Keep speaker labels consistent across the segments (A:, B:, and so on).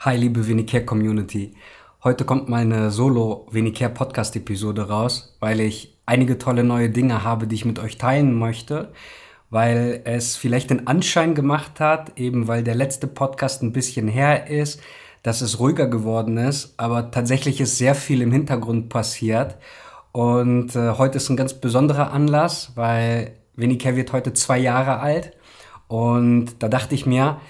A: Hi, liebe Venicare Community. Heute kommt meine Solo Venicare Podcast Episode raus, weil ich einige tolle neue Dinge habe, die ich mit euch teilen möchte, weil es vielleicht den Anschein gemacht hat, eben weil der letzte Podcast ein bisschen her ist, dass es ruhiger geworden ist, aber tatsächlich ist sehr viel im Hintergrund passiert und äh, heute ist ein ganz besonderer Anlass, weil Venicare wird heute zwei Jahre alt und da dachte ich mir,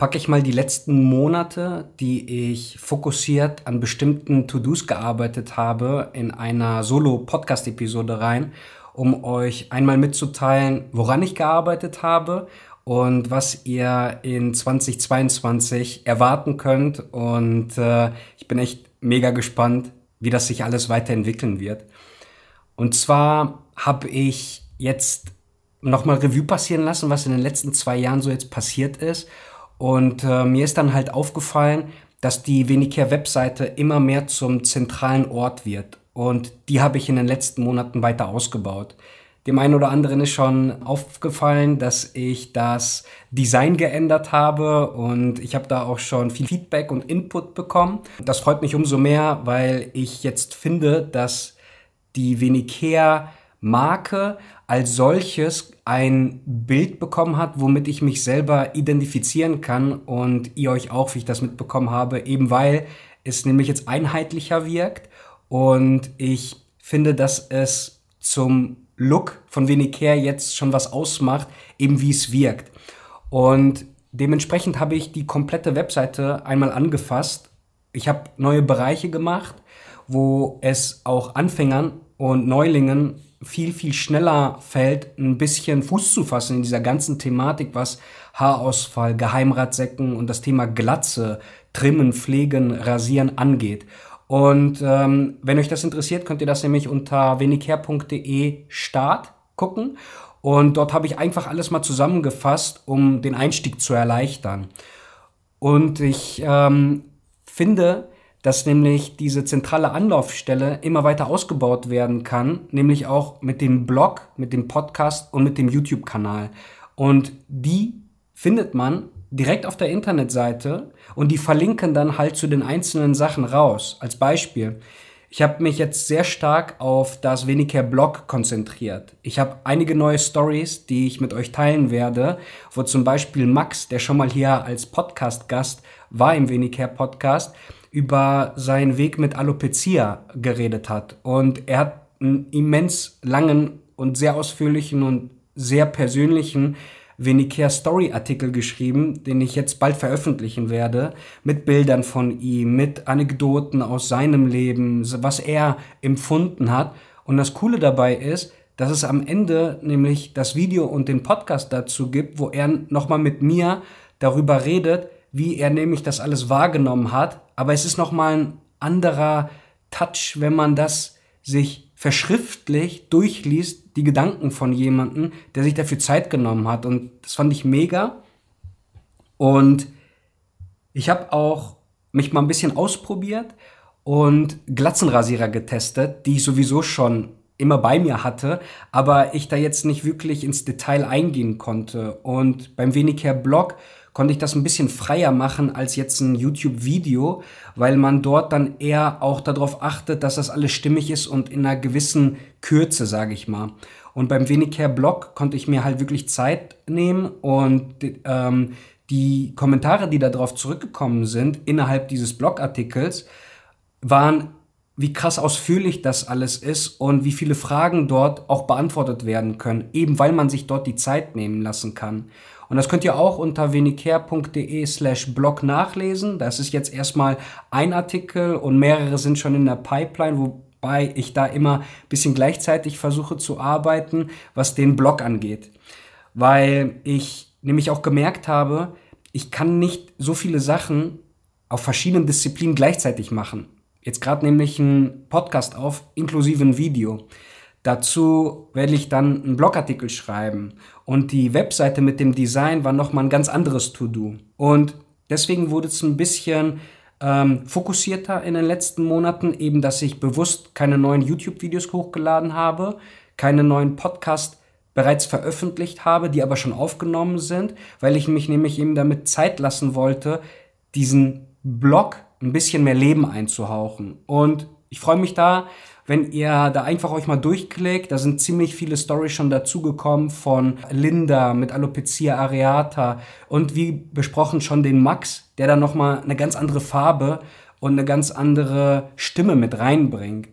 A: packe ich mal die letzten Monate, die ich fokussiert an bestimmten To-Dos gearbeitet habe, in einer Solo-Podcast-Episode rein, um euch einmal mitzuteilen, woran ich gearbeitet habe und was ihr in 2022 erwarten könnt. Und äh, ich bin echt mega gespannt, wie das sich alles weiterentwickeln wird. Und zwar habe ich jetzt nochmal Revue passieren lassen, was in den letzten zwei Jahren so jetzt passiert ist und äh, mir ist dann halt aufgefallen, dass die Venicare-Webseite immer mehr zum zentralen Ort wird. Und die habe ich in den letzten Monaten weiter ausgebaut. Dem einen oder anderen ist schon aufgefallen, dass ich das Design geändert habe und ich habe da auch schon viel Feedback und Input bekommen. Das freut mich umso mehr, weil ich jetzt finde, dass die Venicare Marke als solches ein Bild bekommen hat, womit ich mich selber identifizieren kann und ihr euch auch, wie ich das mitbekommen habe, eben weil es nämlich jetzt einheitlicher wirkt und ich finde, dass es zum Look von Venicare jetzt schon was ausmacht, eben wie es wirkt. Und dementsprechend habe ich die komplette Webseite einmal angefasst. Ich habe neue Bereiche gemacht, wo es auch Anfängern und Neulingen viel, viel schneller fällt, ein bisschen Fuß zu fassen in dieser ganzen Thematik, was Haarausfall, Geheimratsecken und das Thema Glatze, Trimmen, Pflegen, Rasieren angeht. Und ähm, wenn euch das interessiert, könnt ihr das nämlich unter wenigher.de Start gucken. Und dort habe ich einfach alles mal zusammengefasst, um den Einstieg zu erleichtern. Und ich ähm, finde, dass nämlich diese zentrale Anlaufstelle immer weiter ausgebaut werden kann, nämlich auch mit dem Blog, mit dem Podcast und mit dem YouTube-Kanal. Und die findet man direkt auf der Internetseite und die verlinken dann halt zu den einzelnen Sachen raus. Als Beispiel, ich habe mich jetzt sehr stark auf das Weniger Blog konzentriert. Ich habe einige neue Stories, die ich mit euch teilen werde, wo zum Beispiel Max, der schon mal hier als Podcast-Gast war im Weniger Podcast, über seinen Weg mit Alopecia geredet hat. Und er hat einen immens langen und sehr ausführlichen und sehr persönlichen Venicare Story Artikel geschrieben, den ich jetzt bald veröffentlichen werde, mit Bildern von ihm, mit Anekdoten aus seinem Leben, was er empfunden hat. Und das Coole dabei ist, dass es am Ende nämlich das Video und den Podcast dazu gibt, wo er nochmal mit mir darüber redet, wie er nämlich das alles wahrgenommen hat. Aber es ist nochmal ein anderer Touch, wenn man das sich verschriftlich durchliest, die Gedanken von jemandem, der sich dafür Zeit genommen hat. Und das fand ich mega. Und ich habe auch mich mal ein bisschen ausprobiert und Glatzenrasierer getestet, die ich sowieso schon immer bei mir hatte, aber ich da jetzt nicht wirklich ins Detail eingehen konnte. Und beim Weniger Blog konnte ich das ein bisschen freier machen als jetzt ein YouTube-Video, weil man dort dann eher auch darauf achtet, dass das alles stimmig ist und in einer gewissen Kürze, sage ich mal. Und beim Weniger-Blog konnte ich mir halt wirklich Zeit nehmen und ähm, die Kommentare, die darauf zurückgekommen sind, innerhalb dieses Blogartikels, waren wie krass ausführlich das alles ist und wie viele Fragen dort auch beantwortet werden können, eben weil man sich dort die Zeit nehmen lassen kann. Und das könnt ihr auch unter venicare.de slash blog nachlesen. Das ist jetzt erstmal ein Artikel und mehrere sind schon in der Pipeline, wobei ich da immer ein bisschen gleichzeitig versuche zu arbeiten, was den Blog angeht. Weil ich nämlich auch gemerkt habe, ich kann nicht so viele Sachen auf verschiedenen Disziplinen gleichzeitig machen. Jetzt gerade nämlich einen Podcast auf, inklusive ein Video. Dazu werde ich dann einen Blogartikel schreiben. Und die Webseite mit dem Design war nochmal ein ganz anderes To-Do. Und deswegen wurde es ein bisschen ähm, fokussierter in den letzten Monaten, eben dass ich bewusst keine neuen YouTube-Videos hochgeladen habe, keine neuen Podcasts bereits veröffentlicht habe, die aber schon aufgenommen sind, weil ich mich nämlich eben damit Zeit lassen wollte, diesen Blog ein bisschen mehr Leben einzuhauchen. Und ich freue mich da, wenn ihr da einfach euch mal durchklickt. Da sind ziemlich viele Stories schon dazugekommen von Linda mit Alopecia areata und wie besprochen schon den Max, der da nochmal eine ganz andere Farbe und eine ganz andere Stimme mit reinbringt.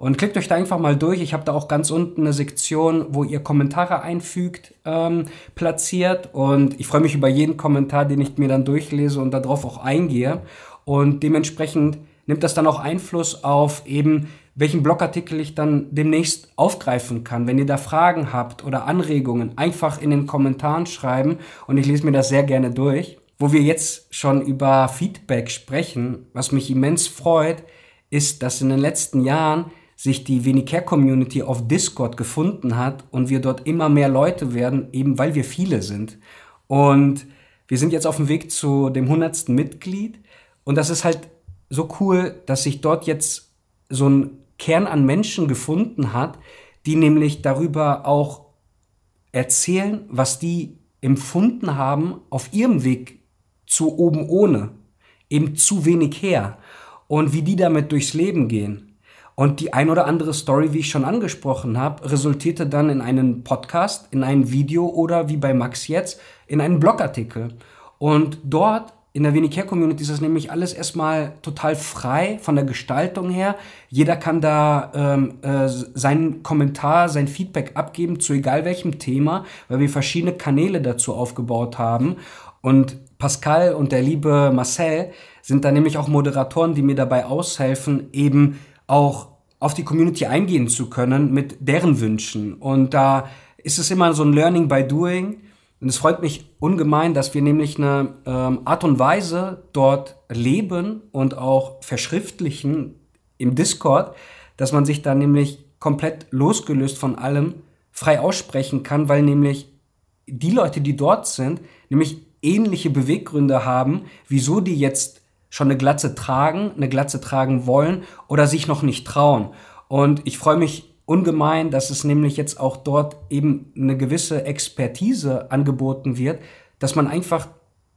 A: Und klickt euch da einfach mal durch. Ich habe da auch ganz unten eine Sektion, wo ihr Kommentare einfügt, ähm, platziert. Und ich freue mich über jeden Kommentar, den ich mir dann durchlese und darauf auch eingehe. Und dementsprechend nimmt das dann auch Einfluss auf eben, welchen Blogartikel ich dann demnächst aufgreifen kann. Wenn ihr da Fragen habt oder Anregungen, einfach in den Kommentaren schreiben und ich lese mir das sehr gerne durch. Wo wir jetzt schon über Feedback sprechen, was mich immens freut, ist, dass in den letzten Jahren sich die Venicare Community auf Discord gefunden hat und wir dort immer mehr Leute werden, eben weil wir viele sind. Und wir sind jetzt auf dem Weg zu dem hundertsten Mitglied und das ist halt so cool, dass sich dort jetzt so ein Kern an Menschen gefunden hat, die nämlich darüber auch erzählen, was die empfunden haben auf ihrem Weg zu oben ohne, eben zu wenig her und wie die damit durchs Leben gehen. Und die ein oder andere Story, wie ich schon angesprochen habe, resultierte dann in einen Podcast, in ein Video oder wie bei Max jetzt, in einen Blogartikel. Und dort in der Venicare Community ist das nämlich alles erstmal total frei von der Gestaltung her. Jeder kann da ähm, äh, seinen Kommentar, sein Feedback abgeben zu egal welchem Thema, weil wir verschiedene Kanäle dazu aufgebaut haben. Und Pascal und der liebe Marcel sind da nämlich auch Moderatoren, die mir dabei aushelfen, eben auch auf die Community eingehen zu können mit deren Wünschen. Und da ist es immer so ein Learning by Doing. Und es freut mich ungemein, dass wir nämlich eine ähm, Art und Weise dort leben und auch verschriftlichen im Discord, dass man sich da nämlich komplett losgelöst von allem frei aussprechen kann, weil nämlich die Leute, die dort sind, nämlich ähnliche Beweggründe haben, wieso die jetzt schon eine Glatze tragen, eine Glatze tragen wollen oder sich noch nicht trauen. Und ich freue mich ungemein, dass es nämlich jetzt auch dort eben eine gewisse Expertise angeboten wird, dass man einfach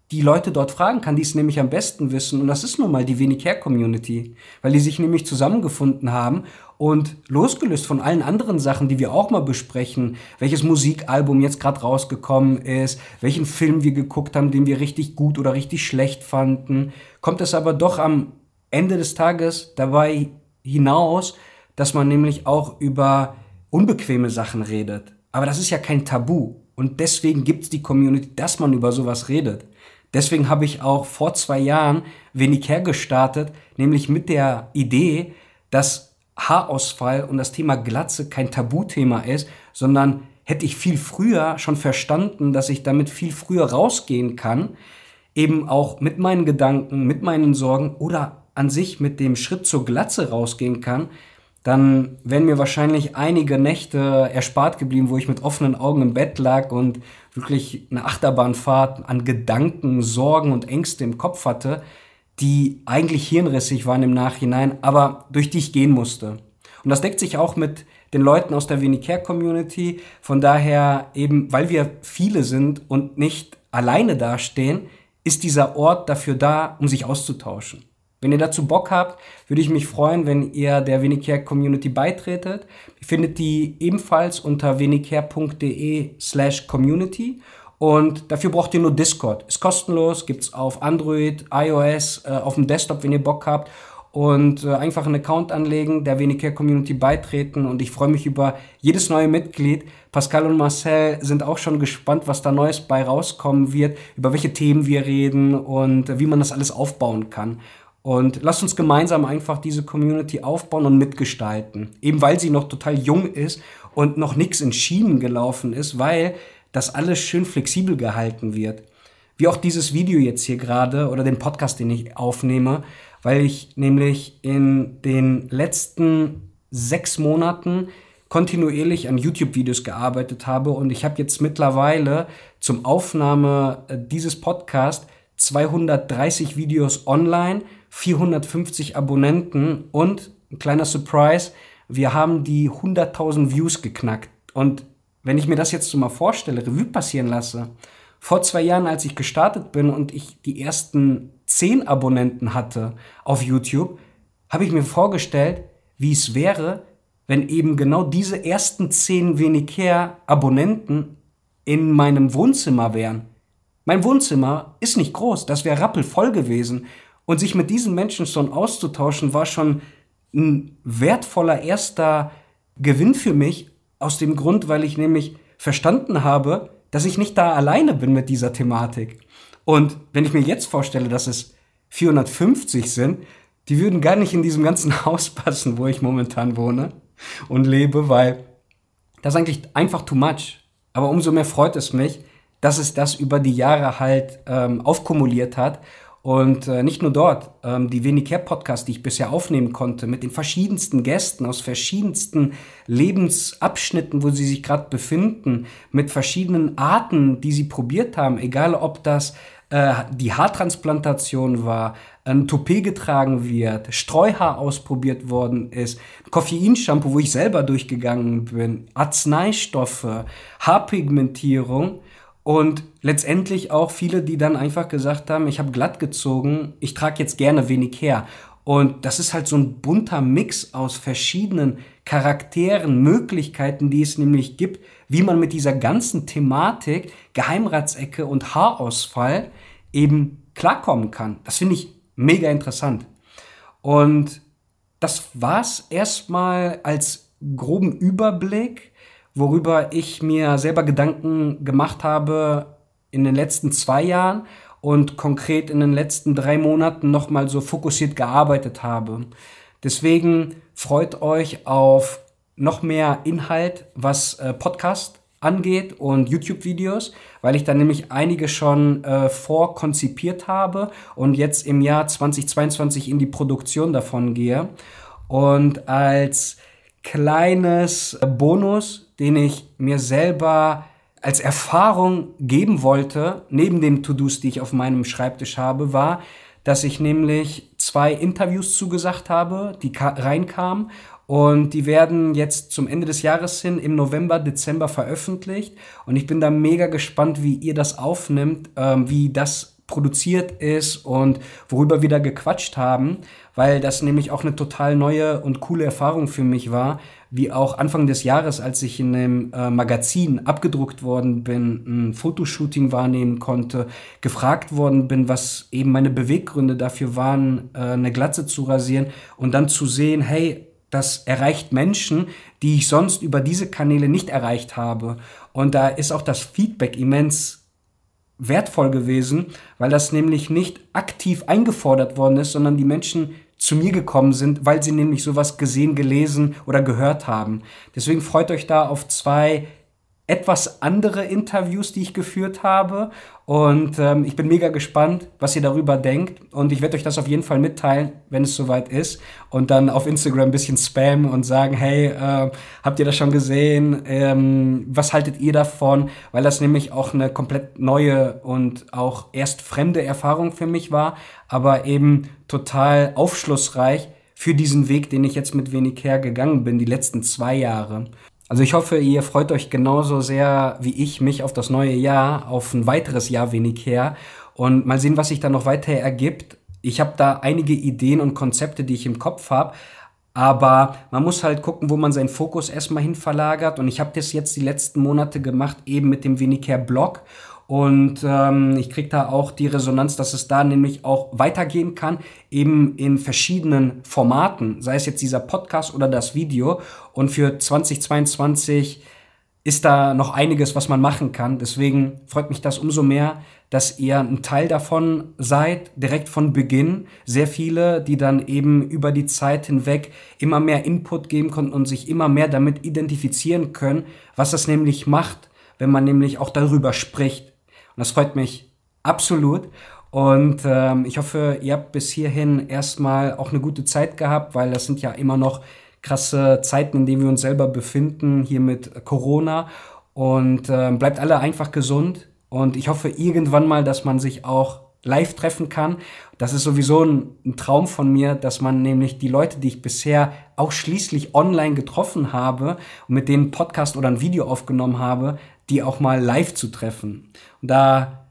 A: die Leute dort fragen kann, die es nämlich am besten wissen. Und das ist nun mal die Wenig Care Community, weil die sich nämlich zusammengefunden haben und losgelöst von allen anderen Sachen, die wir auch mal besprechen, welches Musikalbum jetzt gerade rausgekommen ist, welchen Film wir geguckt haben, den wir richtig gut oder richtig schlecht fanden, kommt es aber doch am Ende des Tages dabei hinaus, dass man nämlich auch über unbequeme Sachen redet. Aber das ist ja kein Tabu. Und deswegen gibt es die Community, dass man über sowas redet. Deswegen habe ich auch vor zwei Jahren wenig hergestartet, nämlich mit der Idee, dass Haarausfall und das Thema Glatze kein Tabuthema ist, sondern hätte ich viel früher schon verstanden, dass ich damit viel früher rausgehen kann, eben auch mit meinen Gedanken, mit meinen Sorgen oder an sich mit dem Schritt zur Glatze rausgehen kann, dann wären mir wahrscheinlich einige Nächte erspart geblieben, wo ich mit offenen Augen im Bett lag und wirklich eine Achterbahnfahrt an Gedanken, Sorgen und Ängste im Kopf hatte, die eigentlich hirnrissig waren im Nachhinein, aber durch die ich gehen musste. Und das deckt sich auch mit den Leuten aus der Venicare Community. Von daher eben, weil wir viele sind und nicht alleine dastehen, ist dieser Ort dafür da, um sich auszutauschen. Wenn ihr dazu Bock habt, würde ich mich freuen, wenn ihr der Venicare Community beitretet. Ihr findet die ebenfalls unter venicare.de slash community und dafür braucht ihr nur Discord. Ist kostenlos, gibt's auf Android, iOS, äh, auf dem Desktop, wenn ihr Bock habt. Und äh, einfach einen Account anlegen, der Wenig Community beitreten. Und ich freue mich über jedes neue Mitglied. Pascal und Marcel sind auch schon gespannt, was da Neues bei rauskommen wird, über welche Themen wir reden und wie man das alles aufbauen kann. Und lasst uns gemeinsam einfach diese Community aufbauen und mitgestalten. Eben weil sie noch total jung ist und noch nichts in Schienen gelaufen ist, weil dass alles schön flexibel gehalten wird. Wie auch dieses Video jetzt hier gerade oder den Podcast, den ich aufnehme, weil ich nämlich in den letzten sechs Monaten kontinuierlich an YouTube-Videos gearbeitet habe und ich habe jetzt mittlerweile zum Aufnahme äh, dieses Podcasts 230 Videos online, 450 Abonnenten und ein kleiner Surprise, wir haben die 100.000 Views geknackt und wenn ich mir das jetzt so mal vorstelle, Revue passieren lasse, vor zwei Jahren, als ich gestartet bin und ich die ersten zehn Abonnenten hatte auf YouTube, habe ich mir vorgestellt, wie es wäre, wenn eben genau diese ersten zehn wenig her Abonnenten in meinem Wohnzimmer wären. Mein Wohnzimmer ist nicht groß, das wäre rappelvoll gewesen. Und sich mit diesen Menschen schon auszutauschen, war schon ein wertvoller erster Gewinn für mich, aus dem Grund, weil ich nämlich verstanden habe, dass ich nicht da alleine bin mit dieser Thematik. Und wenn ich mir jetzt vorstelle, dass es 450 sind, die würden gar nicht in diesem ganzen Haus passen, wo ich momentan wohne und lebe, weil das ist eigentlich einfach too much. Aber umso mehr freut es mich, dass es das über die Jahre halt ähm, aufkumuliert hat. Und äh, nicht nur dort, ähm, die Wenig Care Podcast, die ich bisher aufnehmen konnte, mit den verschiedensten Gästen aus verschiedensten Lebensabschnitten, wo sie sich gerade befinden, mit verschiedenen Arten, die sie probiert haben, egal ob das äh, die Haartransplantation war, ein Toupet getragen wird, Streuhaar ausprobiert worden ist, Koffeinshampoo, wo ich selber durchgegangen bin, Arzneistoffe, Haarpigmentierung und letztendlich auch viele, die dann einfach gesagt haben, ich habe glatt gezogen, ich trage jetzt gerne wenig her. Und das ist halt so ein bunter Mix aus verschiedenen Charakteren, Möglichkeiten, die es nämlich gibt, wie man mit dieser ganzen Thematik Geheimratsecke und Haarausfall eben klarkommen kann. Das finde ich mega interessant. Und das war's erstmal als groben Überblick, worüber ich mir selber Gedanken gemacht habe in den letzten zwei Jahren und konkret in den letzten drei Monaten nochmal so fokussiert gearbeitet habe. Deswegen freut euch auf noch mehr Inhalt, was äh, Podcast angeht und YouTube-Videos, weil ich da nämlich einige schon äh, vorkonzipiert habe und jetzt im Jahr 2022 in die Produktion davon gehe. Und als kleines Bonus, den ich mir selber als Erfahrung geben wollte, neben den To-Dos, die ich auf meinem Schreibtisch habe, war, dass ich nämlich zwei Interviews zugesagt habe, die reinkamen und die werden jetzt zum Ende des Jahres hin im November, Dezember veröffentlicht. Und ich bin da mega gespannt, wie ihr das aufnimmt, ähm, wie das produziert ist und worüber wir da gequatscht haben, weil das nämlich auch eine total neue und coole Erfahrung für mich war, wie auch Anfang des Jahres, als ich in einem äh, Magazin abgedruckt worden bin, ein Fotoshooting wahrnehmen konnte, gefragt worden bin, was eben meine Beweggründe dafür waren, äh, eine Glatze zu rasieren und dann zu sehen, hey, das erreicht Menschen, die ich sonst über diese Kanäle nicht erreicht habe. Und da ist auch das Feedback immens wertvoll gewesen, weil das nämlich nicht aktiv eingefordert worden ist, sondern die Menschen zu mir gekommen sind, weil sie nämlich sowas gesehen, gelesen oder gehört haben. Deswegen freut euch da auf zwei etwas andere Interviews, die ich geführt habe. Und ähm, ich bin mega gespannt, was ihr darüber denkt. Und ich werde euch das auf jeden Fall mitteilen, wenn es soweit ist. Und dann auf Instagram ein bisschen spammen und sagen, hey, äh, habt ihr das schon gesehen? Ähm, was haltet ihr davon? Weil das nämlich auch eine komplett neue und auch erst fremde Erfahrung für mich war, aber eben total aufschlussreich für diesen Weg, den ich jetzt mit wenig hergegangen bin, die letzten zwei Jahre. Also ich hoffe, ihr freut euch genauso sehr wie ich mich auf das neue Jahr, auf ein weiteres Jahr wenig her. Und mal sehen, was sich da noch weiter ergibt. Ich habe da einige Ideen und Konzepte, die ich im Kopf habe, aber man muss halt gucken, wo man seinen Fokus erstmal hin verlagert. Und ich habe das jetzt die letzten Monate gemacht, eben mit dem Weniger Blog und ähm, ich kriege da auch die Resonanz, dass es da nämlich auch weitergehen kann, eben in verschiedenen Formaten, sei es jetzt dieser Podcast oder das Video. Und für 2022 ist da noch einiges, was man machen kann. Deswegen freut mich das umso mehr, dass ihr ein Teil davon seid, direkt von Beginn. Sehr viele, die dann eben über die Zeit hinweg immer mehr Input geben konnten und sich immer mehr damit identifizieren können, was das nämlich macht, wenn man nämlich auch darüber spricht. Und das freut mich absolut. Und ähm, ich hoffe, ihr habt bis hierhin erstmal auch eine gute Zeit gehabt, weil das sind ja immer noch krasse Zeiten, in denen wir uns selber befinden, hier mit Corona. Und ähm, bleibt alle einfach gesund. Und ich hoffe irgendwann mal, dass man sich auch live treffen kann. Das ist sowieso ein, ein, Traum von mir, dass man nämlich die Leute, die ich bisher auch schließlich online getroffen habe und mit denen Podcast oder ein Video aufgenommen habe, die auch mal live zu treffen. Und da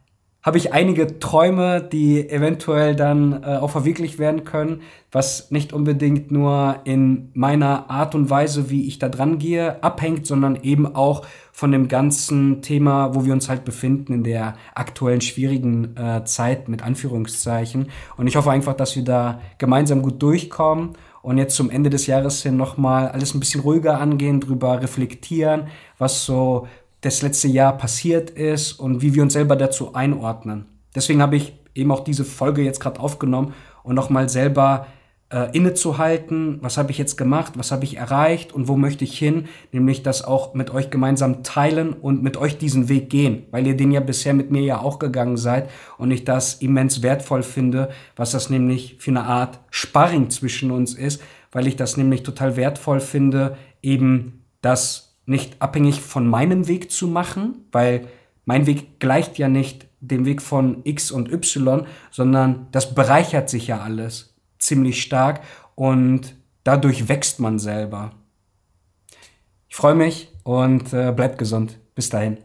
A: habe ich einige Träume, die eventuell dann äh, auch verwirklicht werden können, was nicht unbedingt nur in meiner Art und Weise, wie ich da dran gehe, abhängt, sondern eben auch von dem ganzen Thema, wo wir uns halt befinden in der aktuellen schwierigen äh, Zeit mit Anführungszeichen. Und ich hoffe einfach, dass wir da gemeinsam gut durchkommen und jetzt zum Ende des Jahres hin nochmal alles ein bisschen ruhiger angehen, drüber reflektieren, was so das letzte Jahr passiert ist und wie wir uns selber dazu einordnen. Deswegen habe ich eben auch diese Folge jetzt gerade aufgenommen und nochmal selber äh, innezuhalten, was habe ich jetzt gemacht, was habe ich erreicht und wo möchte ich hin, nämlich das auch mit euch gemeinsam teilen und mit euch diesen Weg gehen, weil ihr den ja bisher mit mir ja auch gegangen seid und ich das immens wertvoll finde, was das nämlich für eine Art Sparring zwischen uns ist, weil ich das nämlich total wertvoll finde, eben das nicht abhängig von meinem Weg zu machen, weil mein Weg gleicht ja nicht dem Weg von X und Y, sondern das bereichert sich ja alles ziemlich stark und dadurch wächst man selber. Ich freue mich und äh, bleibt gesund. Bis dahin.